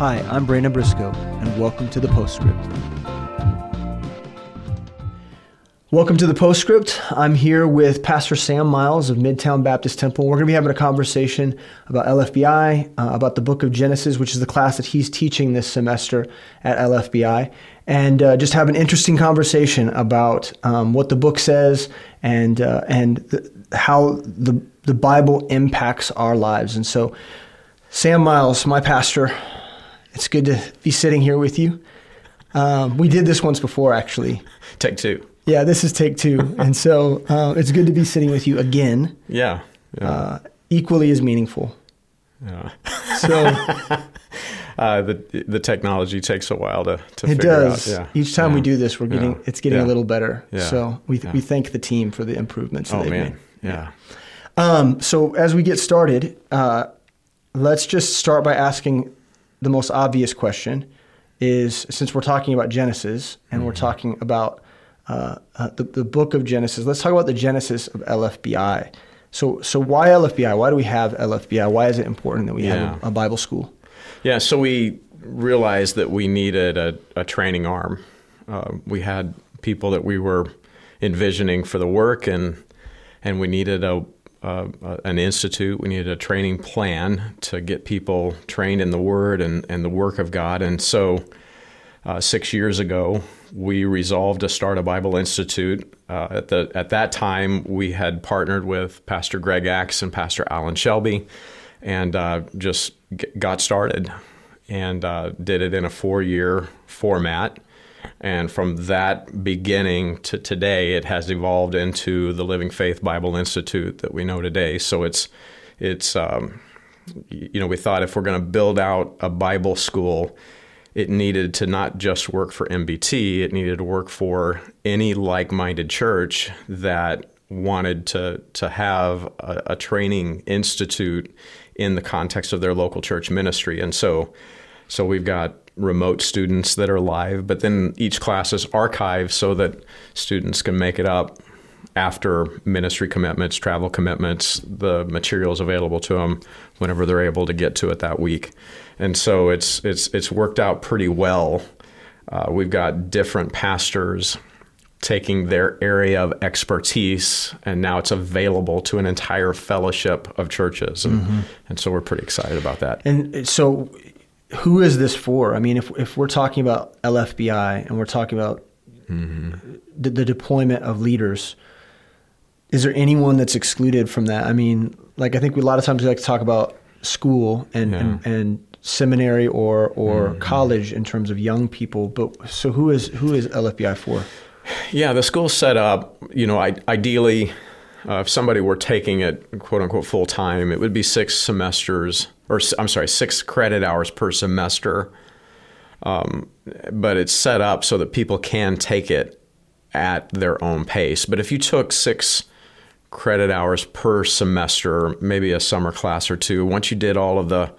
Hi, I'm Brandon Briscoe, and welcome to the Postscript. Welcome to the Postscript. I'm here with Pastor Sam Miles of Midtown Baptist Temple. We're going to be having a conversation about LFBI, uh, about the book of Genesis, which is the class that he's teaching this semester at LFBI, and uh, just have an interesting conversation about um, what the book says and uh, and the, how the the Bible impacts our lives. And so, Sam Miles, my pastor, it's good to be sitting here with you. Um, we did this once before, actually. Take two. Yeah, this is take two, and so uh, it's good to be sitting with you again. Yeah. yeah. Uh, equally as meaningful. yeah. So Uh, the the technology takes a while to, to it figure does. out. Yeah. Each time we do this, we're getting Yeah. it's getting Yeah. a little better. Yeah. So we Yeah. we thank the team for the improvements. That Oh they've man. made. Yeah. Um, so as we get started, uh, let's just start by asking the most obvious question: is since we're talking about Genesis and we're Mm-hmm. talking about uh, uh, the the book of Genesis, let's talk about the Genesis of LFBI. So so why LFBI? Why do we have LFBI? Why is it important that we Yeah. have a, a Bible school? Yeah, so we realized that we needed a, a training arm. Uh, we had people that we were envisioning for the work, and and we needed a, a, a an institute. We needed a training plan to get people trained in the Word and, and the work of God. And so, uh, six years ago, we resolved to start a Bible Institute. Uh, at the at that time, we had partnered with Pastor Greg Axe and Pastor Alan Shelby, and uh, just g- got started and uh, did it in a four year format. And from that beginning to today, it has evolved into the Living Faith Bible Institute that we know today. So it's it's um, you know we thought if we're going to build out a Bible school, it needed to not just work for MBT, it needed to work for any like-minded church that wanted to to have a, a training institute in the context of their local church ministry. And so so we've got remote students that are live, but then each class is archived so that students can make it up after ministry commitments, travel commitments, the materials available to them whenever they're able to get to it that week. And so it's it's it's worked out pretty well. Uh, we've got different pastors taking their area of expertise, and now it's available to an entire fellowship of churches, and, and so we're pretty excited about that. And so, who is this for? I mean, if if we're talking about LFBI and we're talking about the, the deployment of leaders, is there anyone that's excluded from that? I mean, like I think we, a lot of times we like to talk about school and and, and seminary or or college in terms of young people, but so who is who is LFBI for? Yeah, the school set up, you know, I, ideally, uh, if somebody were taking it quote unquote full time, it would be six semesters, or I'm sorry, six credit hours per semester. Um, but it's set up so that people can take it at their own pace. But if you took six credit hours per semester, maybe a summer class or two, once you did all of the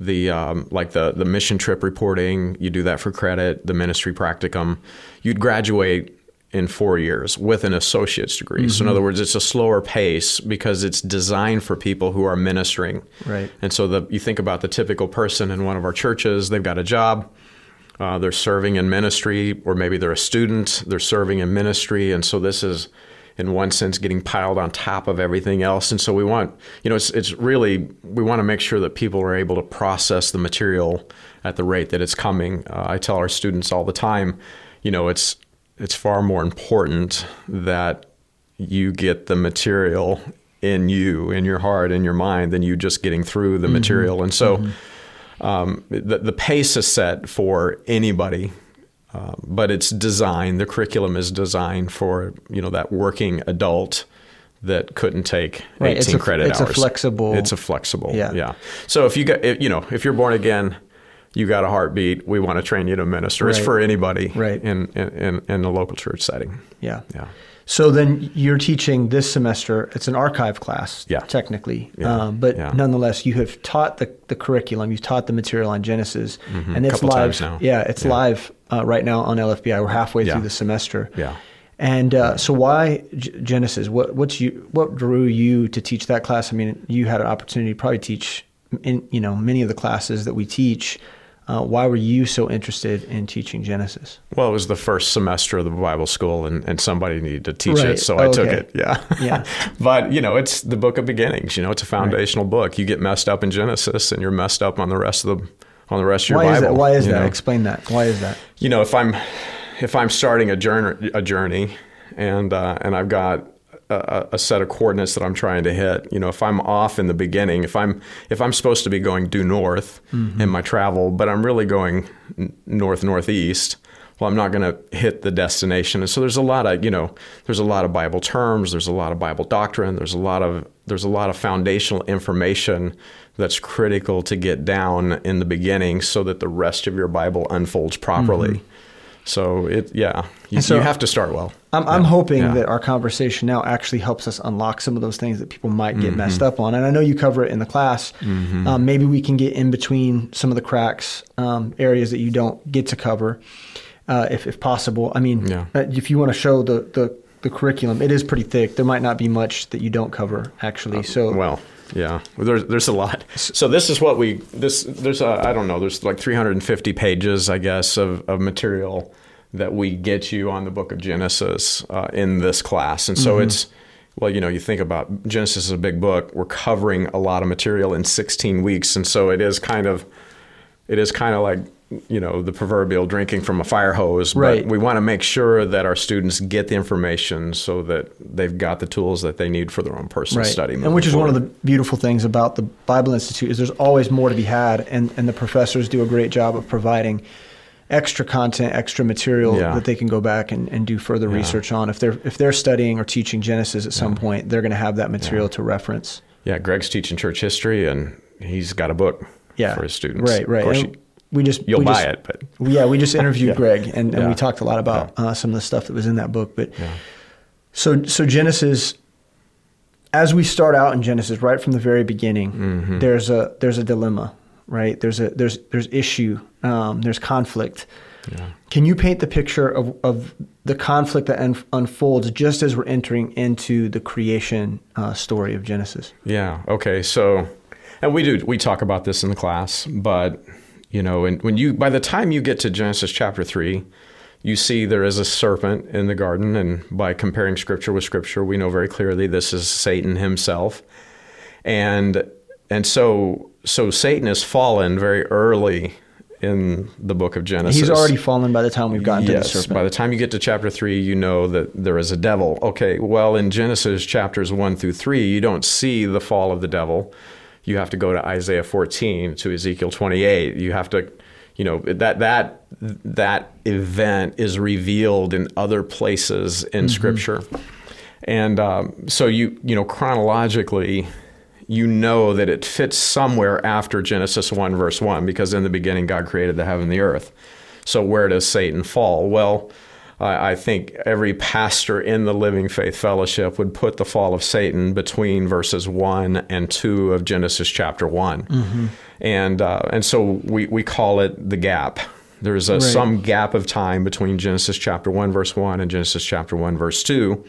the um, like the the mission trip reporting, you do that for credit, the ministry practicum, you'd graduate in four years with an associate's degree. So in other words, it's a slower pace because it's designed for people who are ministering. Right. And so the you think about the typical person in one of our churches, they've got a job, uh, they're serving in ministry, or maybe they're a student, they're serving in ministry, and so this is, in one sense, getting piled on top of everything else. And so we want, you know, it's it's really we want to make sure that people are able to process the material at the rate that it's coming. Uh, I tell our students all the time, you know, it's it's far more important that you get the material in you, in your heart, in your mind, than you just getting through the material. And so um, the, the pace is set for anybody, uh, but it's designed, the curriculum is designed for, you know, that working adult that couldn't take Right, 18 it's a- credit it's a flexible- It's a flexible. Yeah. Yeah. So if you got, you know, if you're born again, you got a heartbeat. We want to train you to minister. It's for anybody Right. in, in, in, a local church setting. Yeah. Yeah. So then you're teaching this semester. It's an archive class, Yeah. technically, Yeah. um, but Yeah. nonetheless, you have taught the, the curriculum. You've taught the material on Genesis, Mhm. and it's live. Yeah, it's Yeah. live uh, right now on LFBI. We're halfway through the semester. Yeah. And uh, so, why G- Genesis? What what's you? What drew you to teach that class? I mean, you had an opportunity to probably teach, in you know, many of the classes that we teach. Uh, why were you so interested in teaching Genesis? Well, it was the first semester of the Bible school, and, and somebody needed to teach Right. it, so Oh, I took okay. it. Yeah, Yeah. but you know, it's the book of beginnings. You know, it's a foundational book. You get messed up in Genesis, and you're messed up on the rest of the on the rest of your Why Bible. is that? Why is that? know? Explain that. Why is that? you know, if I'm if I'm starting a journey, a journey, and uh, and I've got a, a set of coordinates that I'm trying to hit, you know, if I'm off in the beginning, if I'm if I'm supposed to be going due north mm-hmm. in my travel, but I'm really going north northeast. Well, I'm not going to hit the destination, and so there's a lot of you know, there's a lot of Bible terms, there's a lot of Bible doctrine, there's a lot of there's a lot of foundational information that's critical to get down in the beginning, so that the rest of your Bible unfolds properly. Mm-hmm. So it, yeah, you, so- you have to start well. I'm, I'm hoping yeah. that our conversation now actually helps us unlock some of those things that people might get Mm-hmm. messed up on. And I know you cover it in the class. Um, maybe we can get in between some of the cracks, um, areas that you don't get to cover, uh, if, if possible. I mean, Yeah. uh, if you want to show the, the, the curriculum, it is pretty thick. There might not be much that you don't cover, actually. So, Uh, Well, yeah, there's there's a lot. So this is what we this there's I don't know there's like 350 pages I guess of, of material that we get you on the book of Genesis uh, in this class, and so it's well you know you think about Genesis is a big book. We're covering a lot of material in 16 weeks, and so it is kind of it is kind of like you know the proverbial drinking from a fire hose but Right. we want to make sure that our students get the information so that they've got the tools that they need for their own personal study And which is one of the beautiful things about the Bible Institute is there's always more to be had, and, and the professors do a great job of providing extra content, extra material Yeah. that they can go back and, and do further research on. If they're if they're studying or teaching Genesis at some point, they're going to have that material to reference. yeah greg's teaching church history and he's got a book Yeah, for his students Right, right. Of course And you, we just you'll we buy just- it but Yeah, we just interviewed Yeah. Greg, and, and we talked a lot about uh, some of the stuff that was in that book. But so so Genesis, as we start out in Genesis, right from the very beginning, Mm-hmm. there's a there's a dilemma, right? There's a there's there's issue, um, there's conflict. Can you paint the picture of, of the conflict that un- unfolds just as we're entering into the creation uh, story of Genesis? Yeah. Okay. So, and we do we talk about this in the class, but you know, and when you by the time you get to Genesis chapter three, you see there is a serpent in the garden, and by comparing scripture with scripture, we know very clearly this is Satan himself, and and so so Satan is fallen very early in the book of Genesis. He's already fallen by the time we've gotten to the Yes, serpent. by the time you get to chapter three, you know that there is a devil. Okay, well, in Genesis chapters one through three, you don't see the fall of the devil. You have to go to Isaiah 14 to Ezekiel 28. You have to, you know, that that that event is revealed in other places in Mm-hmm. Scripture, and um, so you you know chronologically you know that it fits somewhere after Genesis 1, verse 1, because in the beginning God created the heaven and the earth. So where does Satan fall? Well, I I think every pastor in the Living Faith Fellowship would put the fall of Satan between verses 1 and 2 of Genesis chapter one And, uh, and so we, we call it the gap. There's a, Right. some gap of time between Genesis chapter 1, verse 1 and Genesis chapter 1, verse 2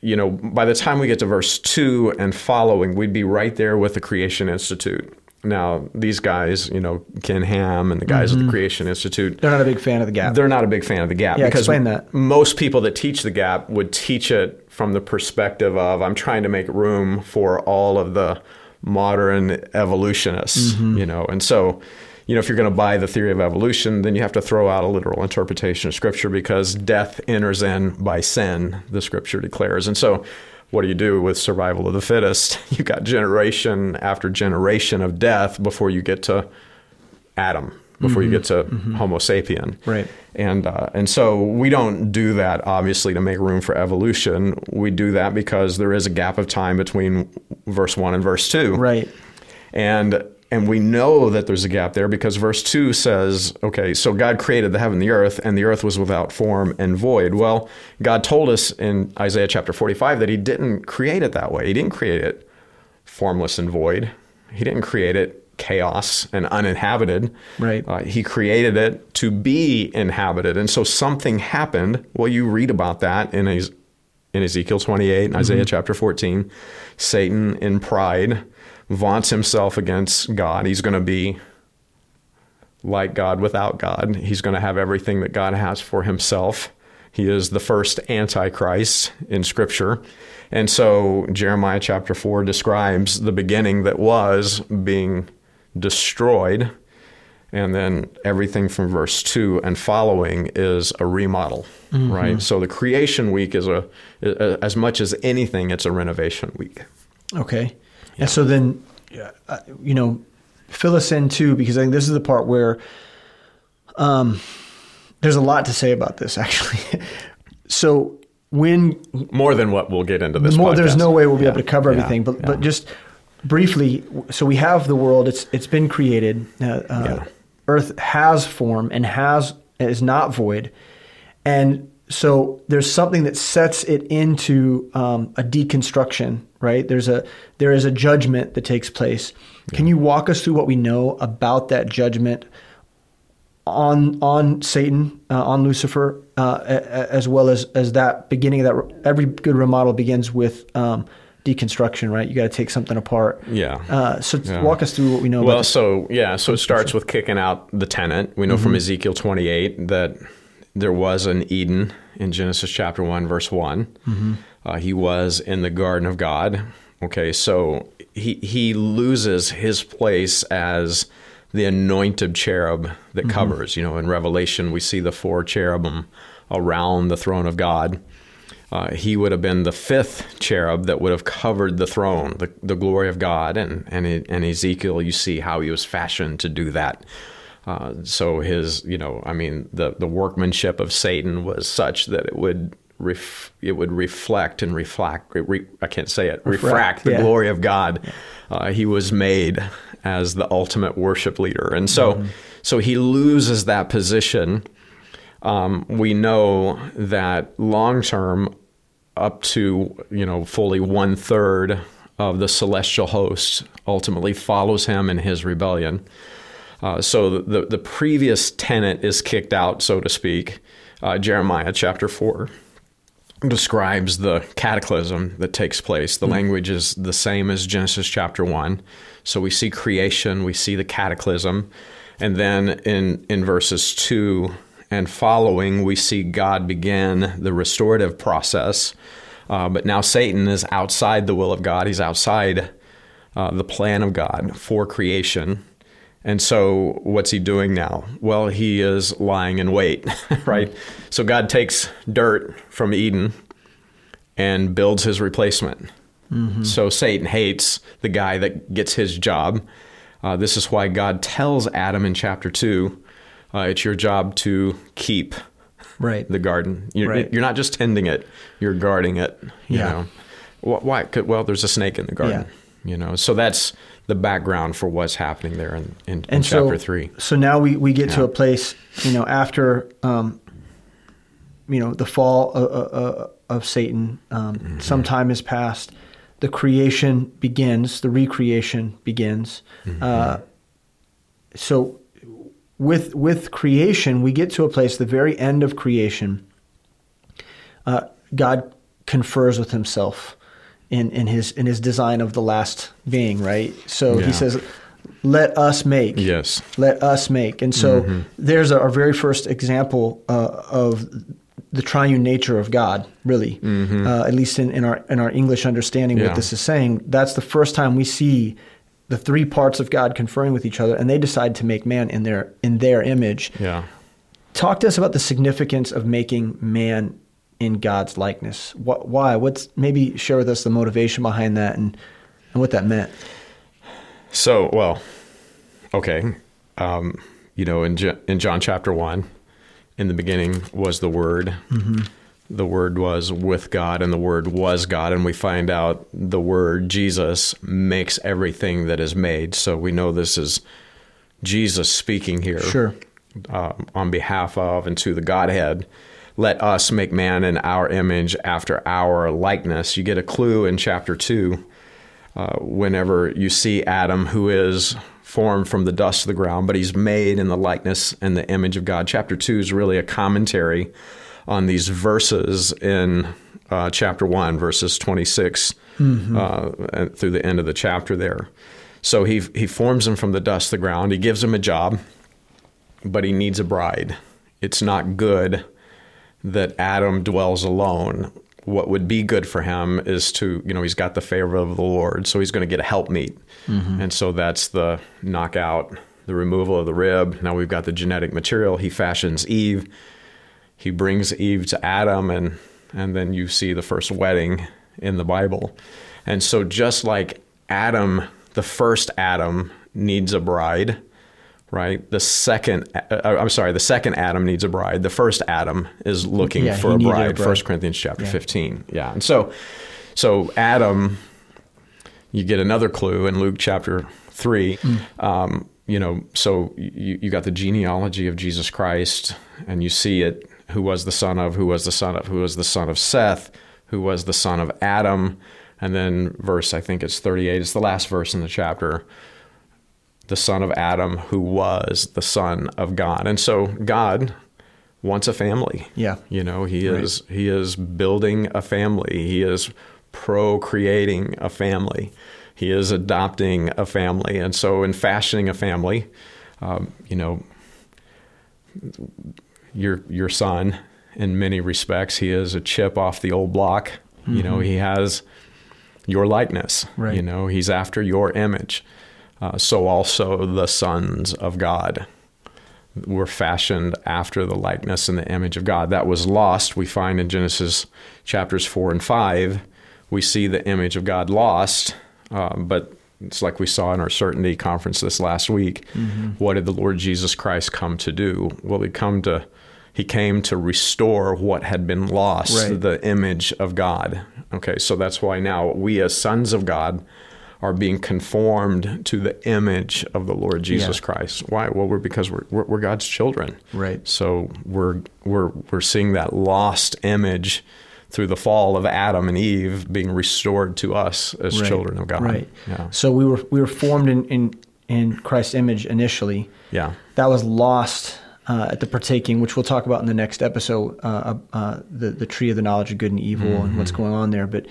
you know, by the time we get to verse 2 and following, we'd be right there with the Creation Institute. Now, these guys, you know, Ken Ham and the guys Mm-hmm. at the Creation Institute, They're not a big fan of the gap. they're not a big fan of the gap Yeah, because explain that. most people that teach the gap would teach it from the perspective of I'm trying to make room for all of the modern evolutionists, Mm-hmm. you know. And so, you know, if you're going to buy the theory of evolution, then you have to throw out a literal interpretation of scripture because death enters in by sin, the scripture declares. And so, what do you do with survival of the fittest? You've got generation after generation of death before you get to Adam, before you get to Homo sapien. Right. And uh, and so we don't do that obviously to make room for evolution. We do that because there is a gap of time between verse one and verse two. right. And and we know that there's a gap there because verse 2 says, okay, so God created the heaven and the earth, and the earth was without form and void. Well, God told us in Isaiah chapter 45 that He didn't create it that way. He didn't create it formless and void, He didn't create it chaos and uninhabited. Right. Uh, he created it to be inhabited. And so something happened. Well, you read about that in, in Ezekiel 28 and Isaiah chapter 14. Satan, in pride, vaunts himself against God. He's going to be like God without God. He's going to have everything that God has for himself. He is the first antichrist in Scripture. And so Jeremiah chapter 4 describes the beginning that was being destroyed. And then everything from verse 2 and following is a remodel, mm-hmm. right? So the creation week is a, as much as anything, it's a renovation week. Okay. Yeah. And so then, uh, you know, fill us in too, because I think this is the part where um, there's a lot to say about this, actually. so when more than what we'll get into this. More, podcast. there's no way we'll be yeah. able to cover everything, but yeah. but just briefly. So we have the world. It's it's been created. Uh, uh, Earth has form and has is not void, and so there's something that sets it into um, a deconstruction. Right? There's a there is a judgment that takes place. Can you walk us through what we know about that judgment? on on Satan, uh, on Lucifer, uh, as well as as that beginning of that. Every good remodel begins with um, deconstruction, right? You got to take something apart. Yeah. Uh, so yeah. walk us through what we know. About. Well, so yeah, so it starts with kicking out the tenant. We know mm-hmm. from Ezekiel 28 that there was an Eden in Genesis chapter one, verse one. Mm-hmm. Uh, he was in the garden of God. Okay, so he he loses his place as the anointed cherub that mm-hmm. covers. You know, in Revelation, we see the four cherubim around the throne of God. Uh, he would have been the fifth cherub that would have covered the throne, the, the glory of God. And, and, and Ezekiel, you see how he was fashioned to do that. Uh, so his, you know, I mean, the, the workmanship of Satan was such that it would ref, it would reflect and reflect. Re, I can't say it. Refract, refract the yeah. glory of God. Uh, he was made as the ultimate worship leader. And so, mm-hmm. so he loses that position. Um, we know that long term, up to you know fully one third of the celestial host ultimately follows him in his rebellion. Uh, so the the previous tenant is kicked out, so to speak. Uh, Jeremiah chapter four describes the cataclysm that takes place. The mm-hmm. language is the same as Genesis chapter 1. So we see creation, we see the cataclysm, and then in in verses 2 and following we see God begin the restorative process. Uh, but now Satan is outside the will of God. He's outside uh, the plan of God for creation. And so, what's he doing now? Well, he is lying in wait, right? So, God takes dirt from Eden and builds his replacement. Mm-hmm. So, Satan hates the guy that gets his job. Uh, this is why God tells Adam in chapter 2 uh, it's your job to keep right. the garden. You're, right. you're not just tending it, you're guarding it. You yeah. know? Why? Well, there's a snake in the garden. Yeah. You know, so that's the background for what's happening there in, in, in chapter three. So now we, we get yeah. to a place, you know, after, um, you know, the fall of, of, of Satan, um, mm-hmm. some time has passed. The creation begins, the recreation begins. Mm-hmm. Uh, so with with creation, we get to a place, the very end of creation. Uh, God confers with Himself in, in his in his design of the last being, right? So yeah. he says, "Let us make." Yes. Let us make, and so mm-hmm. there's our very first example uh, of the triune nature of God. Really, mm-hmm. uh, at least in, in our in our English understanding, yeah. what this is saying. That's the first time we see the three parts of God conferring with each other, and they decide to make man in their in their image. Yeah. Talk to us about the significance of making man in God's likeness. What, why? What's maybe share with us the motivation behind that and and what that meant. So, well, okay, um, you know, in in John chapter one, in the beginning was the Word. Mm-hmm. The Word was with God, and the Word was God. And we find out the Word Jesus makes everything that is made. So we know this is Jesus speaking here. Sure. Uh, on behalf of and to the Godhead let us make man in our image after our likeness. You get a clue in chapter 2 uh, whenever you see Adam, who is formed from the dust of the ground, but he's made in the likeness and the image of God. Chapter 2 is really a commentary on these verses in uh, chapter 1, verses 26 mm-hmm. uh, through the end of the chapter there. So he, he forms him from the dust of the ground, he gives him a job but he needs a bride. It's not good that Adam dwells alone. What would be good for him is to, you know, he's got the favor of the Lord, so he's going to get a helpmeet. Mm-hmm. And so that's the knockout, the removal of the rib. Now we've got the genetic material. He fashions Eve. He brings Eve to Adam, and, and then you see the first wedding in the Bible. And so just like Adam, the first Adam, needs a bride right? The second, uh, uh, I'm sorry, the second Adam needs a bride. The first Adam is looking yeah, for a bride. First Corinthians chapter yeah. 15. Yeah, and so, so Adam, you get another clue in Luke chapter three. Mm. Um, you know, so you, you got the genealogy of Jesus Christ, and you see it. Who was the son of? Who was the son of? Who was the son of Seth? Who was the son of Adam? And then verse, I think it's 38. It's the last verse in the chapter the son of Adam who was the son of God. And so God wants a family. Yeah. You know, he right. is he is building a family. He is procreating a family. He is adopting a family. And so in fashioning a family, um, you know, your your son in many respects, he is a chip off the old block. Mm-hmm. You know, mm-hmm. he has your likeness. Right. You know, he's after your image. Uh, so also the sons of God were fashioned after the likeness and the image of God. That was lost. We find in Genesis chapters 4 and 5, we see the image of God lost, uh, but it's like we saw in our certainty conference this last week. Mm-hmm. What did the Lord Jesus Christ come to do? Well, he come to he came to restore what had been lost, right. the image of God. Okay, so that's why now we as sons of God are being conformed to the image of the Lord Jesus yeah. Christ. Why? Well, we're because we're, we're, we're God's children. Right. So we're we're we're seeing that lost image through the fall of Adam and Eve being restored to us as right. children of God. Right. Yeah. So we were we were formed in in, in Christ's image initially. Yeah. That was lost uh, at the partaking, which we'll talk about in the next episode, uh, uh, uh the the tree of the knowledge of good and evil mm-hmm. and what's going on there. But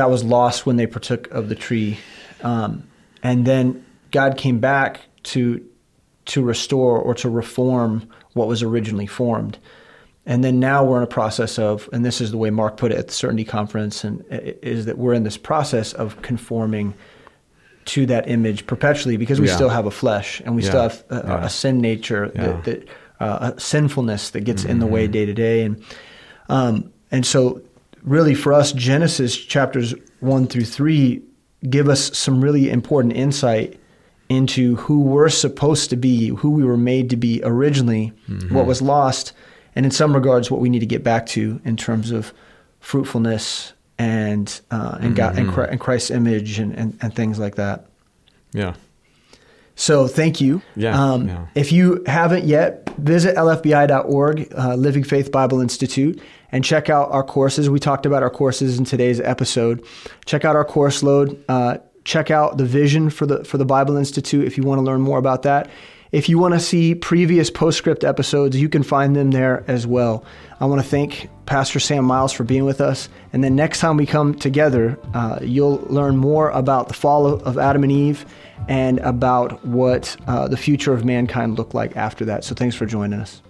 that was lost when they partook of the tree um, and then God came back to to restore or to reform what was originally formed. And then now we're in a process of, and this is the way Mark put it at the Certainty Conference, and is that we're in this process of conforming to that image perpetually because we yeah. still have a flesh and we yeah. still have a, yeah. a sin nature that, that uh, a sinfulness that gets mm-hmm. in the way mm-hmm. day to day, and um, and so really for us, Genesis chapters one through three give us some really important insight into who we're supposed to be, who we were made to be originally, mm-hmm. what was lost, and in some regards, what we need to get back to in terms of fruitfulness and uh, and, mm-hmm. God, and, and, Christ's image and, and, and, things like that. Yeah. So thank you. Yeah, um, yeah. If you haven't yet, visit lfbi.org, uh, Living Faith Bible Institute, and check out our courses. We talked about our courses in today's episode. Check out our course load. Uh, check out the vision for the for the Bible Institute if you want to learn more about that. If you want to see previous postscript episodes, you can find them there as well. I want to thank Pastor Sam Miles for being with us. And then next time we come together, uh, you'll learn more about the fall of Adam and Eve and about what uh, the future of mankind looked like after that. So thanks for joining us.